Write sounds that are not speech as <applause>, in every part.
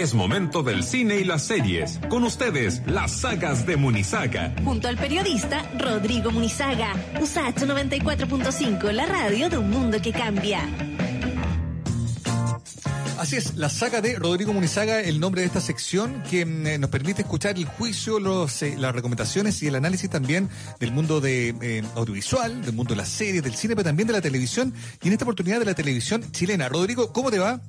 Es momento del cine y las series. Con ustedes, las sagas de Munizaga. Junto al periodista Rodrigo Munizaga. USACH 94.5, la radio de un mundo que cambia. Así es, la saga de Rodrigo Munizaga, el nombre de esta sección que mm, eh, nos permite escuchar el juicio, los, eh, las recomendaciones y el análisis también del mundo de eh, audiovisual, del mundo de las series, del cine, pero también de la televisión y en esta oportunidad de la televisión chilena. Rodrigo, ¿cómo te va?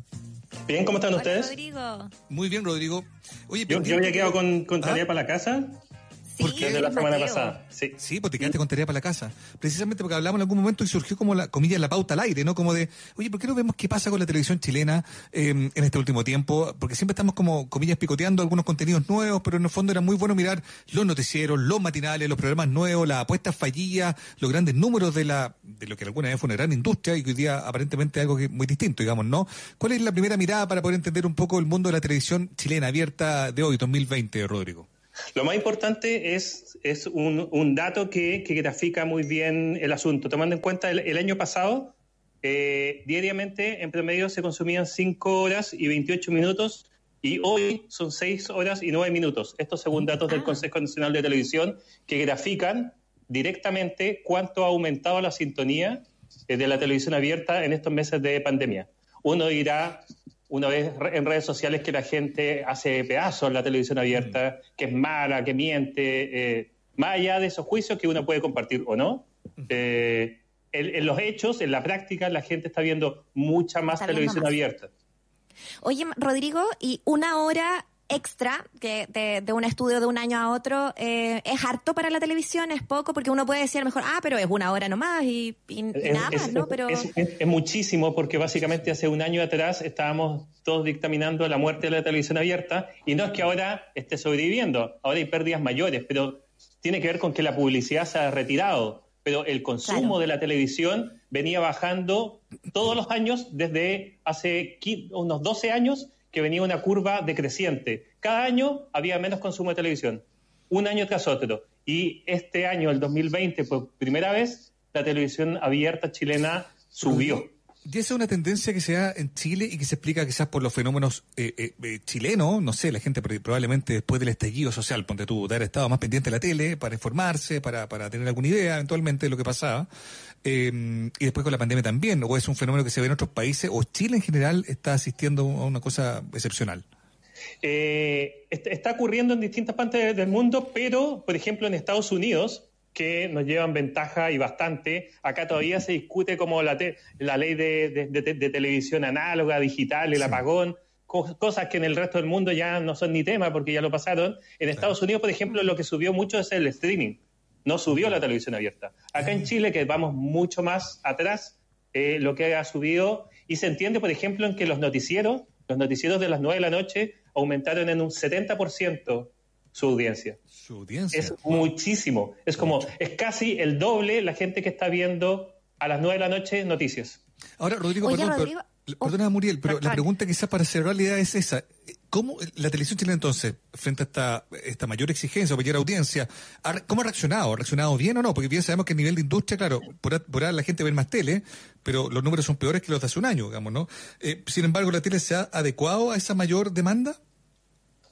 Bien, ¿cómo están ustedes? Rodrigo. Muy bien, Rodrigo. Oye, yo, yo había quedado con, con tarea ¿Ah? para la casa. Sí, Desde la semana Mateo. pasada. Sí. Sí, pues te quedaste con tarea para la casa. Precisamente porque hablamos en algún momento y surgió como la comilla la pauta al aire, ¿no? Como de, oye, ¿por qué no vemos qué pasa con la televisión chilena eh, en este último tiempo? Porque siempre estamos como comillas picoteando algunos contenidos nuevos, pero en el fondo era muy bueno mirar los noticieros, los matinales, los programas nuevos, las apuestas fallidas, los grandes números de la de lo que alguna vez fue una gran industria y que hoy día aparentemente es algo que es muy distinto, digamos, ¿no? ¿Cuál es la primera mirada para poder entender un poco el mundo de la televisión chilena abierta de hoy, 2020, Rodrigo? Lo más importante es, es un, un dato que, que grafica muy bien el asunto. Tomando en cuenta el, el año pasado, eh, diariamente en promedio se consumían 5 horas y 28 minutos y hoy son 6 horas y 9 minutos. Estos según datos del Ah. Consejo Nacional de Televisión que grafican directamente cuánto ha aumentado la sintonía eh, de la televisión abierta en estos meses de pandemia. Uno dirá una vez re- en redes sociales que la gente hace pedazos la televisión abierta, que es mala, que miente, eh, más allá de esos juicios que uno puede compartir o no. eh, en, en los hechos, en la práctica, la gente está viendo mucha más Está televisión más. abierta. Oye, Rodrigo, y una hora extra que de, de un estudio de un año a otro, eh, ¿es harto para la televisión? ¿Es poco? Porque uno puede decir a lo mejor, ah, pero es una hora nomás y, y- y Es, nada más, es- ¿no? Pero es- muchísimo porque básicamente hace un año atrás estábamos todos dictaminando la muerte de la televisión abierta y no es que ahora esté sobreviviendo, ahora hay pérdidas mayores, pero tiene que ver con que la publicidad se ha retirado, pero el consumo Claro. de la televisión venía bajando todos los años desde hace qui- unos 12 años que venía una curva decreciente. Cada año había menos consumo de televisión, un año tras otro. Y este año, el 2020, por primera vez, la televisión abierta chilena subió. Y esa es una tendencia que se da en Chile y que se explica quizás por los fenómenos eh, eh, eh, chilenos, no sé, la gente pro- probablemente después del estallido social, ponte tú, de haber estado más pendiente de la tele para informarse, para, para tener alguna idea eventualmente de lo que pasaba, eh, y después con la pandemia también, o es un fenómeno que se ve en otros países, o Chile en general está asistiendo a una cosa excepcional. Eh, est- está ocurriendo en distintas partes del mundo, pero, por ejemplo, en Estados Unidos, que nos llevan ventaja y bastante, acá todavía se discute como la, te- la ley de, de- de- de televisión análoga, digital, el Sí. apagón, co- cosas que en el resto del mundo ya no son ni tema porque ya lo pasaron. En Estados Unidos, por ejemplo, lo que subió mucho es el streaming, no subió la televisión abierta. Acá en Chile, que vamos mucho más atrás, eh, lo que ha subido, y se entiende, por ejemplo, en que los noticieros, los noticieros de las 9 de la noche, aumentaron en un 70% su audiencia. Su audiencia. Es muchísimo. Es como, es casi el doble la gente que está viendo a las 9 de la noche noticias. Ahora, Rodrigo, Oye, perdón, Rodrigo, pero- oh, perdona, Muriel, pero la pregunta quizás para cerrar la idea es esa. ¿Cómo la televisión chilena entonces, frente a esta, esta mayor exigencia o mayor audiencia, ha cómo ha reaccionado? ¿Ha reaccionado bien o no? Porque bien sabemos que a nivel de industria, claro, por, por ahora la gente ve más tele, pero los números son peores que los de hace un año, digamos, ¿no? Eh, sin embargo, ¿la tele se ha adecuado a esa mayor demanda?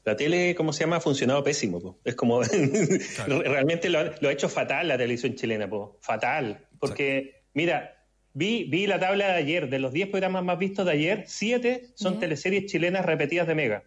La tele, ¿cómo se llama? Ha funcionado pésimo. po. Es como, <laughs> realmente lo ha, lo ha hecho fatal la televisión chilena, po. fatal. Porque, mira, vi, vi la tabla de ayer, de los 10 programas más vistos de ayer, 7 son Ya. teleseries chilenas repetidas de Mega.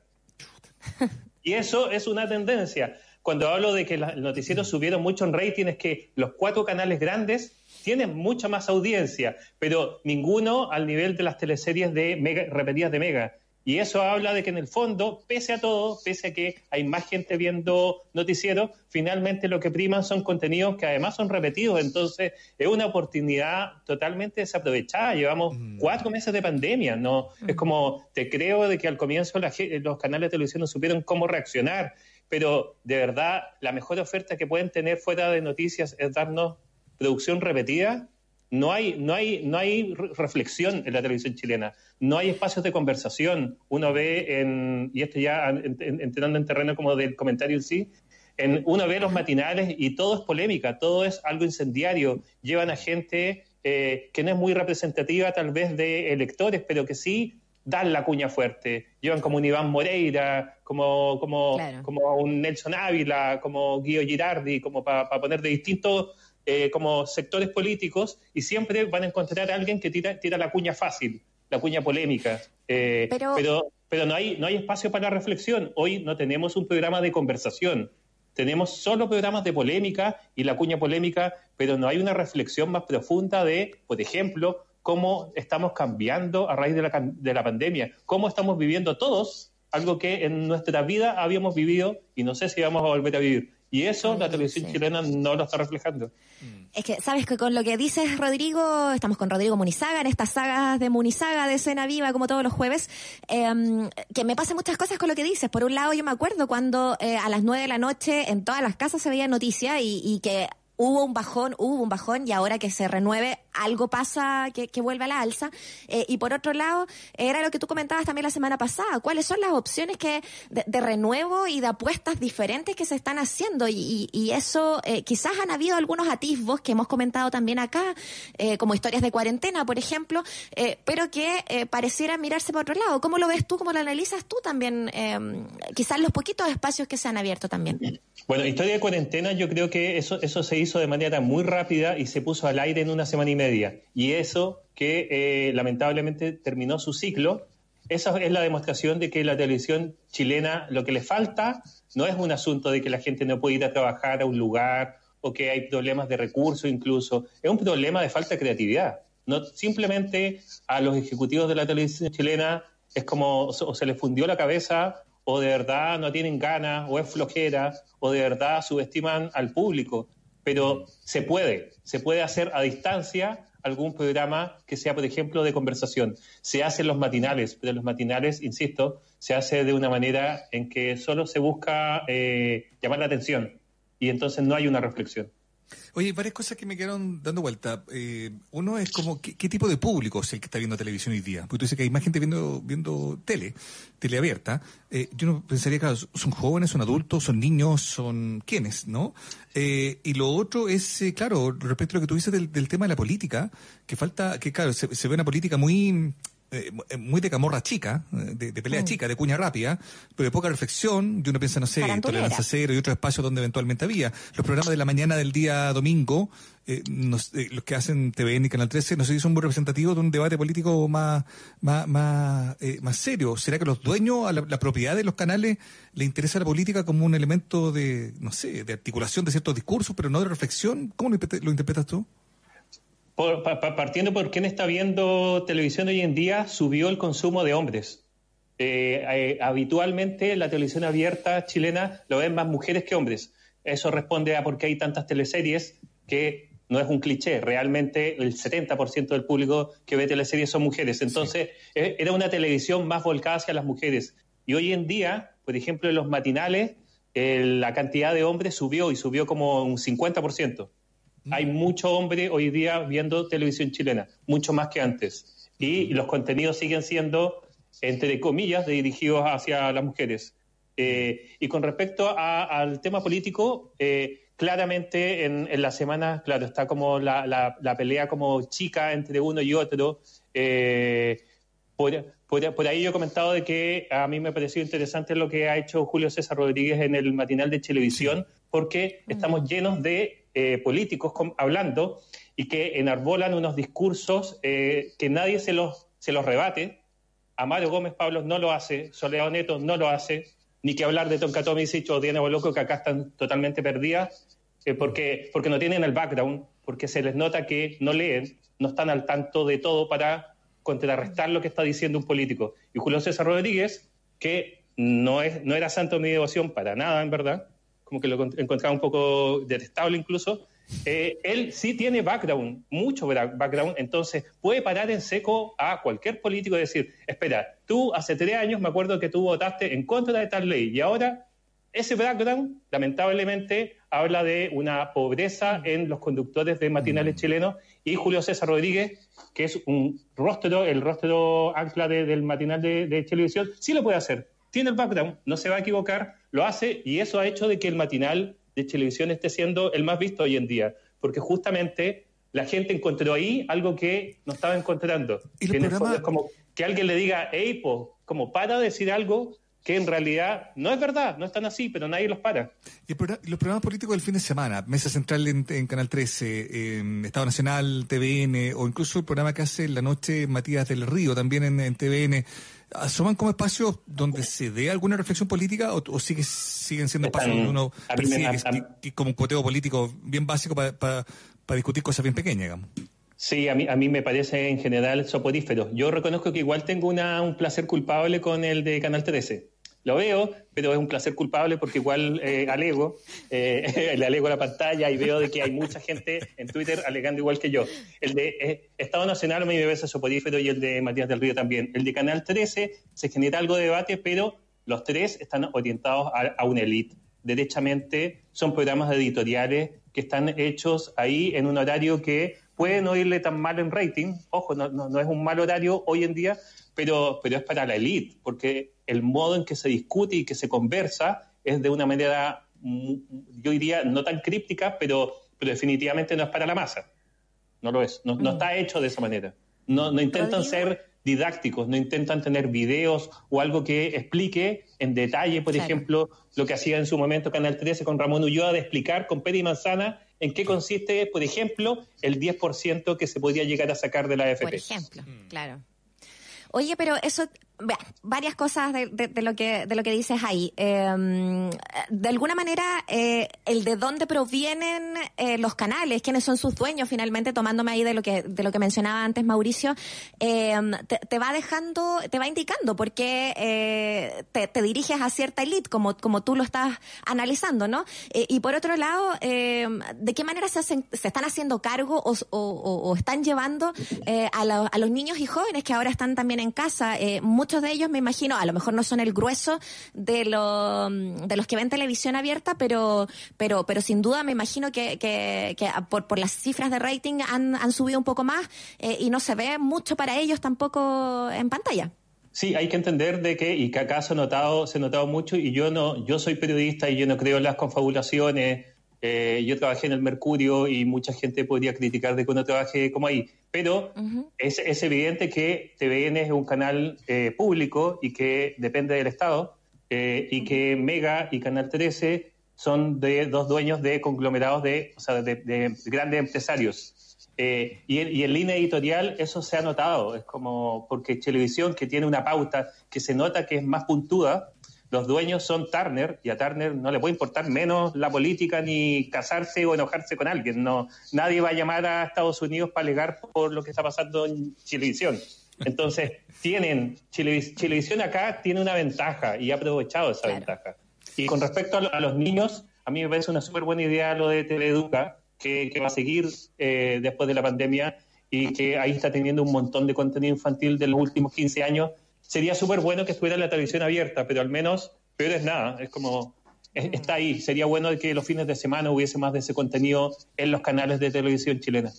<laughs> Y eso es una tendencia. Cuando hablo de que los noticieros subieron mucho en rating, es que los cuatro canales grandes tienen mucha más audiencia, pero ninguno al nivel de las teleseries de mega, repetidas de Mega. Y eso habla de que en el fondo, pese a todo, pese a que hay más gente viendo noticieros, finalmente lo que priman son contenidos que además son repetidos. Entonces, es una oportunidad totalmente desaprovechada. Llevamos cuatro meses de pandemia, ¿no? Es como, te creo de que al comienzo la los canales de televisión no supieron cómo reaccionar, pero de verdad, la mejor oferta que pueden tener fuera de noticias es darnos producción repetida. No hay, no hay, no hay re- reflexión en la televisión chilena, no hay espacios de conversación. Uno ve en, y esto ya en- en- entrando en terreno como del comentario en sí, en, uno ve los matinales y todo es polémica, todo es algo incendiario. Llevan a gente eh, que no es muy representativa tal vez de electores, pero que sí dan la cuña fuerte, llevan como un Iván Moreira, como, como, como un Nelson Ávila, como Guido Girardi, como para poner de distintos eh, como sectores políticos, y siempre van a encontrar a alguien que tira, tira la cuña fácil, la cuña polémica. Eh, pero, pero, no, hay, no hay espacio para la reflexión. Hoy no tenemos un programa de conversación. Tenemos solo programas de polémica y la cuña polémica, pero no hay una reflexión más profunda de, por ejemplo, cómo estamos cambiando a raíz de la, de la pandemia, cómo estamos viviendo todos algo que en nuestra vida habíamos vivido y no sé si vamos a volver a vivir. Y eso la televisión chilena no lo está reflejando. Mm. Es que, sabes que con lo que dices, Rodrigo, estamos con Rodrigo Munizaga en estas sagas de Munizaga de Escena Viva, como todos los jueves, em, que me pasan muchas cosas con lo que dices. Por un lado, yo me acuerdo cuando eh, a las nueve de la noche en todas las casas se veía noticia y, y que hubo un bajón, hubo un bajón y ahora que se renueve algo pasa que, vuelve a la alza. Eh, y por otro lado, era lo que tú comentabas también la semana pasada, cuáles son las opciones que de, renuevo y de apuestas diferentes que se están haciendo. Y, eso, eh, quizás han habido algunos atisbos que hemos comentado también acá, eh, como historias de cuarentena, por ejemplo, pero que pareciera mirarse por otro lado. ¿Cómo lo ves tú? ¿Cómo lo analizas tú también? quizás los poquitos espacios que se han abierto también. Bueno, historia de cuarentena, yo creo que eso, eso se hizo de manera muy rápida y se puso al aire en una semana y media. Y eso que eh, lamentablemente terminó su ciclo, esa es la demostración de que la televisión chilena lo que le falta no es un asunto de que la gente no puede ir a trabajar a un lugar o que hay problemas de recursos incluso, es un problema de falta de creatividad. No, simplemente a los ejecutivos de la televisión chilena es como o se les fundió la cabeza o de verdad no tienen ganas, o es flojera, o de verdad subestiman al público. Pero se puede, se puede hacer a distancia algún programa que sea, por ejemplo, de conversación. Se hace en los matinales, pero los matinales, insisto, se hace de una manera en que solo se busca eh, llamar la atención y entonces no hay una reflexión. Oye, varias cosas que me quedaron dando vuelta. Eh, uno es como, ¿qué, tipo de público es el que está viendo televisión hoy día? Porque tú dices que hay más gente viendo, viendo tele, tele abierta. Eh, yo no pensaría, claro, son jóvenes, son adultos, son niños, son quiénes, ¿no? Eh, y lo otro es, claro, respecto a lo que tú dices del, tema de la política, que falta, que claro, se, se ve una política muy eh, eh, muy de camorra chica, eh, de, pelea mm. chica, de cuña rápida, pero de poca reflexión, y uno piensa, no sé, Tolerancia Cero y otros espacios donde eventualmente había. Los programas de la mañana del día domingo, los que hacen TVN y Canal 13, no sé si son muy representativos de un debate político más, más, más, más serio. ¿Será que los dueños, a la, propiedad de los canales, le interesa la política como un elemento de, no sé, de articulación de ciertos discursos, pero no de reflexión? ¿Cómo lo interpretas tú? Partiendo por quién está viendo televisión hoy en día, subió el consumo de hombres. Eh, eh, habitualmente la televisión abierta chilena lo ven más mujeres que hombres. Eso responde a por qué hay tantas teleseries que no es un cliché, realmente el 70% del público que ve teleseries son mujeres. Entonces, eh, era una televisión más volcada hacia las mujeres. Y hoy en día, por ejemplo, en los matinales, la cantidad de hombres subió y subió como un 50%. Hay mucho hombre hoy día viendo televisión chilena, mucho más que antes. Y los contenidos siguen siendo, entre comillas, dirigidos hacia las mujeres. Eh, y con respecto al tema político, eh, claramente en, la semana, claro, está como la, pelea como chica entre uno y otro. Eh, por, ahí yo he comentado de que a mí me pareció interesante lo que ha hecho Julio César Rodríguez en el matinal de televisión, porque mm. estamos llenos de eh, políticos hablando y que enarbolan unos discursos eh, que nadie se los, se los rebate. Amaro Gómez Pablos no lo hace, Soledad Neto no lo hace, ni que hablar de Tonka Tomisic o Diana Boloco, que acá están totalmente perdidas, eh, porque, porque no tienen el background, porque se les nota que no leen, no están al tanto de todo para contrarrestar lo que está diciendo un político. Y Julio César Rodríguez, que no, es, no era santo de mi devoción para nada, en verdad, como que lo encontraba un poco detestable incluso. Eh, él sí tiene background, mucho background, entonces puede parar en seco a cualquier político y decir, espera, tú hace tres años me acuerdo que tú votaste en contra de tal ley y ahora ese background lamentablemente habla de una pobreza en los conductores de matinales mm. chilenos y Julio César Rodríguez, que es un rostro, el rostro ancla del matinal de, de televisión, sí lo puede hacer tiene el background, no se va a equivocar, lo hace y eso ha hecho de que el matinal de televisión esté siendo el más visto hoy en día, porque justamente la gente encontró ahí algo que no estaba encontrando. ¿Y los, programas, como... que alguien le diga, hey, po, como para decir algo que en realidad no es verdad, no están así, pero nadie los para. Y los programas políticos del fin de semana, Mesa Central en, Canal 13, Estado Nacional, TVN, o incluso el programa que hace en la noche Matías del Río, también en, TVN, ¿asoman como espacios donde se dé alguna reflexión política o, sigue, siguen siendo espacios donde uno percibe como un coteo político bien básico para discutir cosas bien pequeñas, digamos? Sí, a mí, a mí me parece en general soporífero. Yo reconozco que igual tengo una, un placer culpable con el de Canal 13 lo veo, pero es un placer culpable porque igual eh, alego, eh, <laughs> le alego la pantalla y veo de que hay mucha gente en Twitter alegando igual que yo. El de eh, Estado Nacional me parece soporífero y el de Matías del Río también. El de Canal 13 se genera algo de debate, pero los tres están orientados a, a una élite. Derechamente son programas editoriales que están hechos ahí en un horario que puede no irle tan mal en rating. Ojo, no, no, no es un mal horario hoy en día, pero, pero es para la élite, porque el modo en que se discute y que se conversa es de una manera, yo diría, no tan críptica, pero, pero definitivamente no es para la masa. No lo es, no, no mm. está hecho de esa manera. No, no intentan ser didácticos, no intentan tener videos o algo que explique en detalle, por ejemplo, lo que hacía en su momento Canal 13 con Ramón Ulloa de explicar con Peri Manzana en qué consiste, por ejemplo, el 10% que se podría llegar a sacar de la AFP. Por ejemplo, claro. Oye, pero eso varias cosas de, de, lo que de lo que dices ahí. Em, de alguna manera, eh, el de dónde provienen eh, los canales, quiénes son sus dueños, finalmente, tomándome ahí de lo que de lo que mencionaba antes Mauricio, em, te, va dejando, te va indicando por qué eh, te, diriges a cierta elite, como como tú lo estás analizando, ¿no? y por otro lado, em, de qué manera se hacen, se están haciendo cargo o, están llevando a, a, los niños y jóvenes que ahora están también en casa. Muchos de ellos, me imagino, a lo mejor no son el grueso de, lo, de los que ven televisión abierta, pero, pero, pero sin duda me imagino que, que, por, por, las cifras de rating han, han subido un poco más eh, y no se ve mucho para ellos tampoco en pantalla. Sí, hay que entender de que, y que acá se ha notado, se ha notado mucho, y yo no, yo soy periodista y yo no creo en las confabulaciones eh, yo trabajé en el Mercurio y mucha gente podría criticar de que uno trabaje como ahí, pero es, es, evidente que TVN es un canal eh, público y que depende del Estado eh, y que Mega y Canal 13 son de dos dueños de conglomerados de, o sea, de, grandes empresarios. y, y, en línea editorial eso se ha notado, es como porque televisión que tiene una pauta que se nota que es más puntuda, los dueños son Turner y a Turner no le puede importar menos la política ni casarse o enojarse con alguien. No, nadie va a llamar a Estados Unidos para alegar por lo que está pasando en Chilevisión. Entonces, <laughs> tienen, Chilevisión acá tiene una ventaja y ha aprovechado esa ventaja. Y con respecto a, los niños, a mí me parece una súper buena idea lo de Teleeduca, que, que va a seguir eh, después de la pandemia y que ahí está teniendo un montón de contenido infantil de los últimos 15 años sería súper bueno que estuviera la televisión abierta, pero al menos peor es nada, es como está ahí. Sería bueno que los fines de semana hubiese más de ese contenido en los canales de televisión chilena.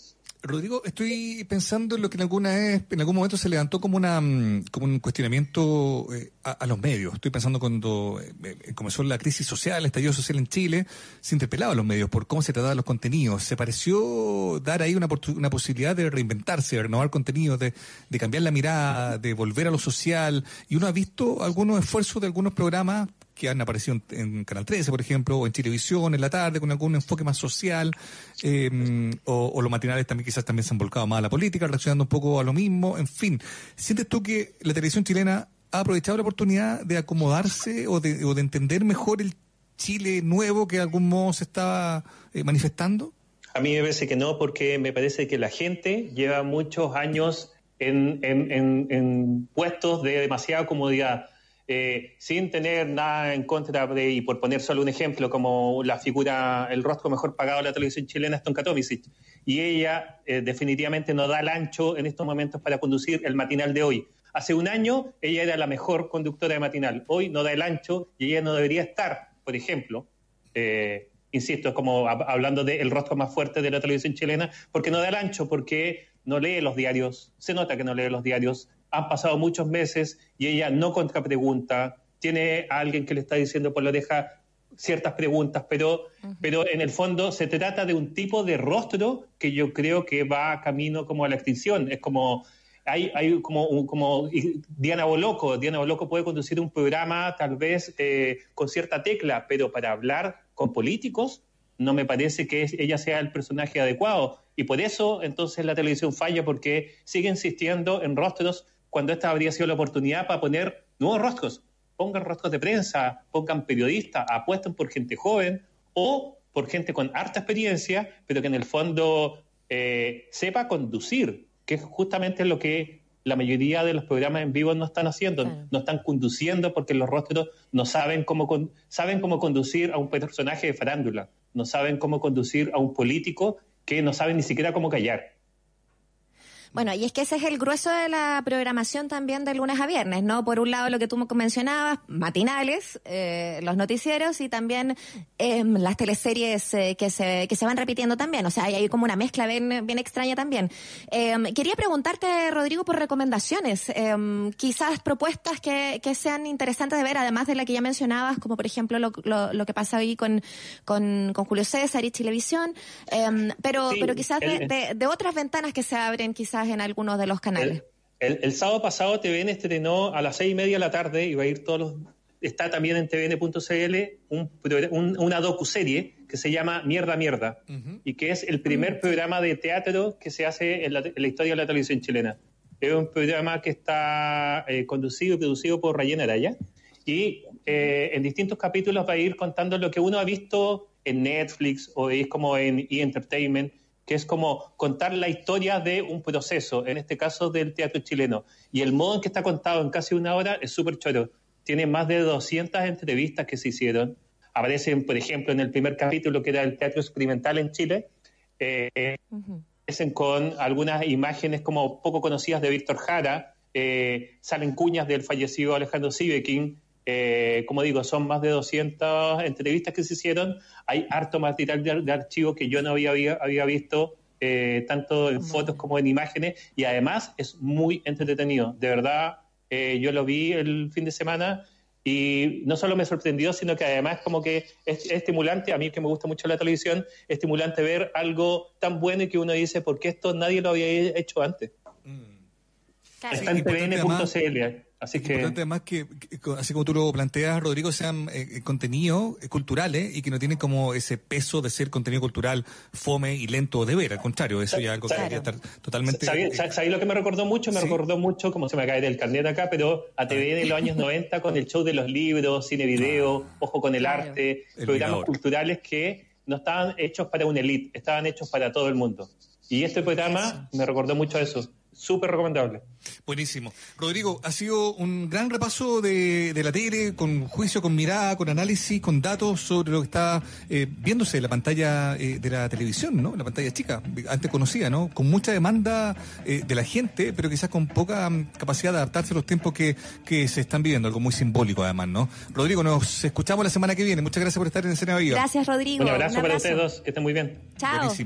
Rodrigo, estoy pensando en lo que en alguna vez, en algún momento se levantó como una mm, como un cuestionamiento eh, a, los medios. Estoy pensando cuando eh, eh, comenzó la crisis social, el estallido social en Chile, se interpelaba a los medios por cómo se trataban los contenidos. Se pareció dar ahí una, una posibilidad de reinventarse, de renovar contenidos, de, de cambiar la mirada, de volver a lo social. Y uno ha visto algunos esfuerzos de algunos programas que han aparecido en, Canal 13, por ejemplo, o en Televisión en la tarde, con algún enfoque más social, em, o, los matinales también quizás también se han volcado más a la política, reaccionando un poco a lo mismo, en fin. ¿Sientes tú que la televisión chilena ha aprovechado la oportunidad de acomodarse o de, o de entender mejor el Chile nuevo que de algún modo se estaba eh, manifestando? A mí me parece que no, porque me parece que la gente lleva muchos años en, en, en puestos de demasiada comodidad eh, sin tener nada en contra de, y por poner solo un ejemplo, como la figura, el rostro mejor pagado de la televisión chilena, Stonka Tomisic. Y ella eh, definitivamente no da el ancho en estos momentos para conducir el matinal de hoy. Hace un año ella era la mejor conductora de matinal, hoy no da el ancho y ella no debería estar, por ejemplo. Eh, insisto, como hablando del rostro más fuerte de la televisión chilena, porque no da el ancho, porque no lee los diarios, se nota que no lee los diarios, han pasado muchos meses y ella no contrapregunta, tiene a alguien que le está diciendo por la oreja ciertas preguntas, pero, pero en el fondo se trata de un tipo de rostro que yo creo que va camino como a la extinción. Es como hay, hay como, como Diana Boloco, Diana Boloco puede conducir un programa tal vez eh, con cierta tecla, pero para hablar con políticos no me parece que ella sea el personaje adecuado. Y por eso entonces la televisión falla porque sigue insistiendo en rostros cuando esta habría sido la oportunidad para poner nuevos rostros. Pongan rostros de prensa, pongan periodistas, apuesten por gente joven o por gente con harta experiencia, pero que en el fondo eh, sepa conducir, que es justamente lo que la mayoría de los programas en vivo no están haciendo, no están conduciendo porque los rostros no saben cómo, saben cómo conducir a un personaje de farándula, no saben cómo conducir a un político que no sabe ni siquiera cómo callar. Bueno, y es que ese es el grueso de la programación también de lunes a viernes, ¿no? Por un lado, lo que tú mencionabas, matinales, eh, los noticieros y también em, las teleseries eh, que, se, que se van repitiendo también. O sea, hay, como una mezcla bien, bien extraña también. Em, quería preguntarte, Rodrigo, por recomendaciones. Em, quizás propuestas que, que sean interesantes de ver, además de la que ya mencionabas, como por ejemplo lo, lo, que pasa hoy con, con, con, Julio César y Chilevisión. pero, pero quizás de, de otras ventanas que se abren, quizás en algunos de los canales. El, sábado pasado TVN estrenó a las seis y media de la tarde, y va a ir todos los... Está también en tvn.cl un, un, una docuserie que se llama Mierda Mierda, y que es el primer programa de teatro que se hace en la, historia de la televisión chilena. Es un programa que está eh, conducido y producido por Rayen Araya, y eh, en distintos capítulos va a ir contando lo que uno ha visto en Netflix o es como en E! Entertainment, que es como contar la historia de un proceso, en este caso del teatro chileno. Y el modo en que está contado en casi una hora es súper choro. Tiene más de 200 entrevistas que se hicieron. Aparecen, por ejemplo, en el primer capítulo que era el teatro experimental en Chile. Eh, Aparecen con algunas imágenes como poco conocidas de Víctor Jara. Eh, salen cuñas del fallecido Alejandro Sivekin. Eh, como digo, son más de 200 entrevistas que se hicieron. Hay harto material de, archivo que yo no había, había visto, eh, tanto en fotos como en imágenes, y además es muy entretenido. De verdad, eh, yo lo vi el fin de semana y no solo me sorprendió, sino que además como que es, estimulante, a mí que me gusta mucho la televisión, es estimulante ver algo tan bueno y que uno dice, ¿por qué esto nadie lo había hecho antes? Mm. Está en tvn.cl. Así que... Importante además que, así como tú lo planteas, Rodrigo, sean eh, eh contenidos eh, culturales y que no tienen como ese peso de ser contenido cultural fome y lento de ver. Al contrario, eso ya es algo que debería estar totalmente... ¿Sabéis eh, lo que me recordó mucho? Me recordó mucho, como se me cae del carnet acá, pero a TV en los años 90 con el show de los libros, cine video, ah. ojo con el arte, programas culturales que no estaban hechos para una élite, estaban hechos para todo el mundo. Y este programa me recordó mucho a eso súper recomendable. Buenísimo. Rodrigo, ha sido un gran repaso de, de, la tele, con juicio, con mirada, con análisis, con datos sobre lo que está eh, viéndose en la pantalla eh, de la televisión, ¿no? La pantalla chica, antes conocida, ¿no? Con mucha demanda eh, de la gente, pero quizás con poca mm, capacidad de adaptarse a los tiempos que, que se están viviendo, algo muy simbólico además, ¿no? Rodrigo, nos escuchamos la semana que viene. Muchas gracias por estar en Escena Viva. Gracias, Rodrigo. Un abrazo, para ustedes dos, que estén muy bien. Chao. Buenísimo.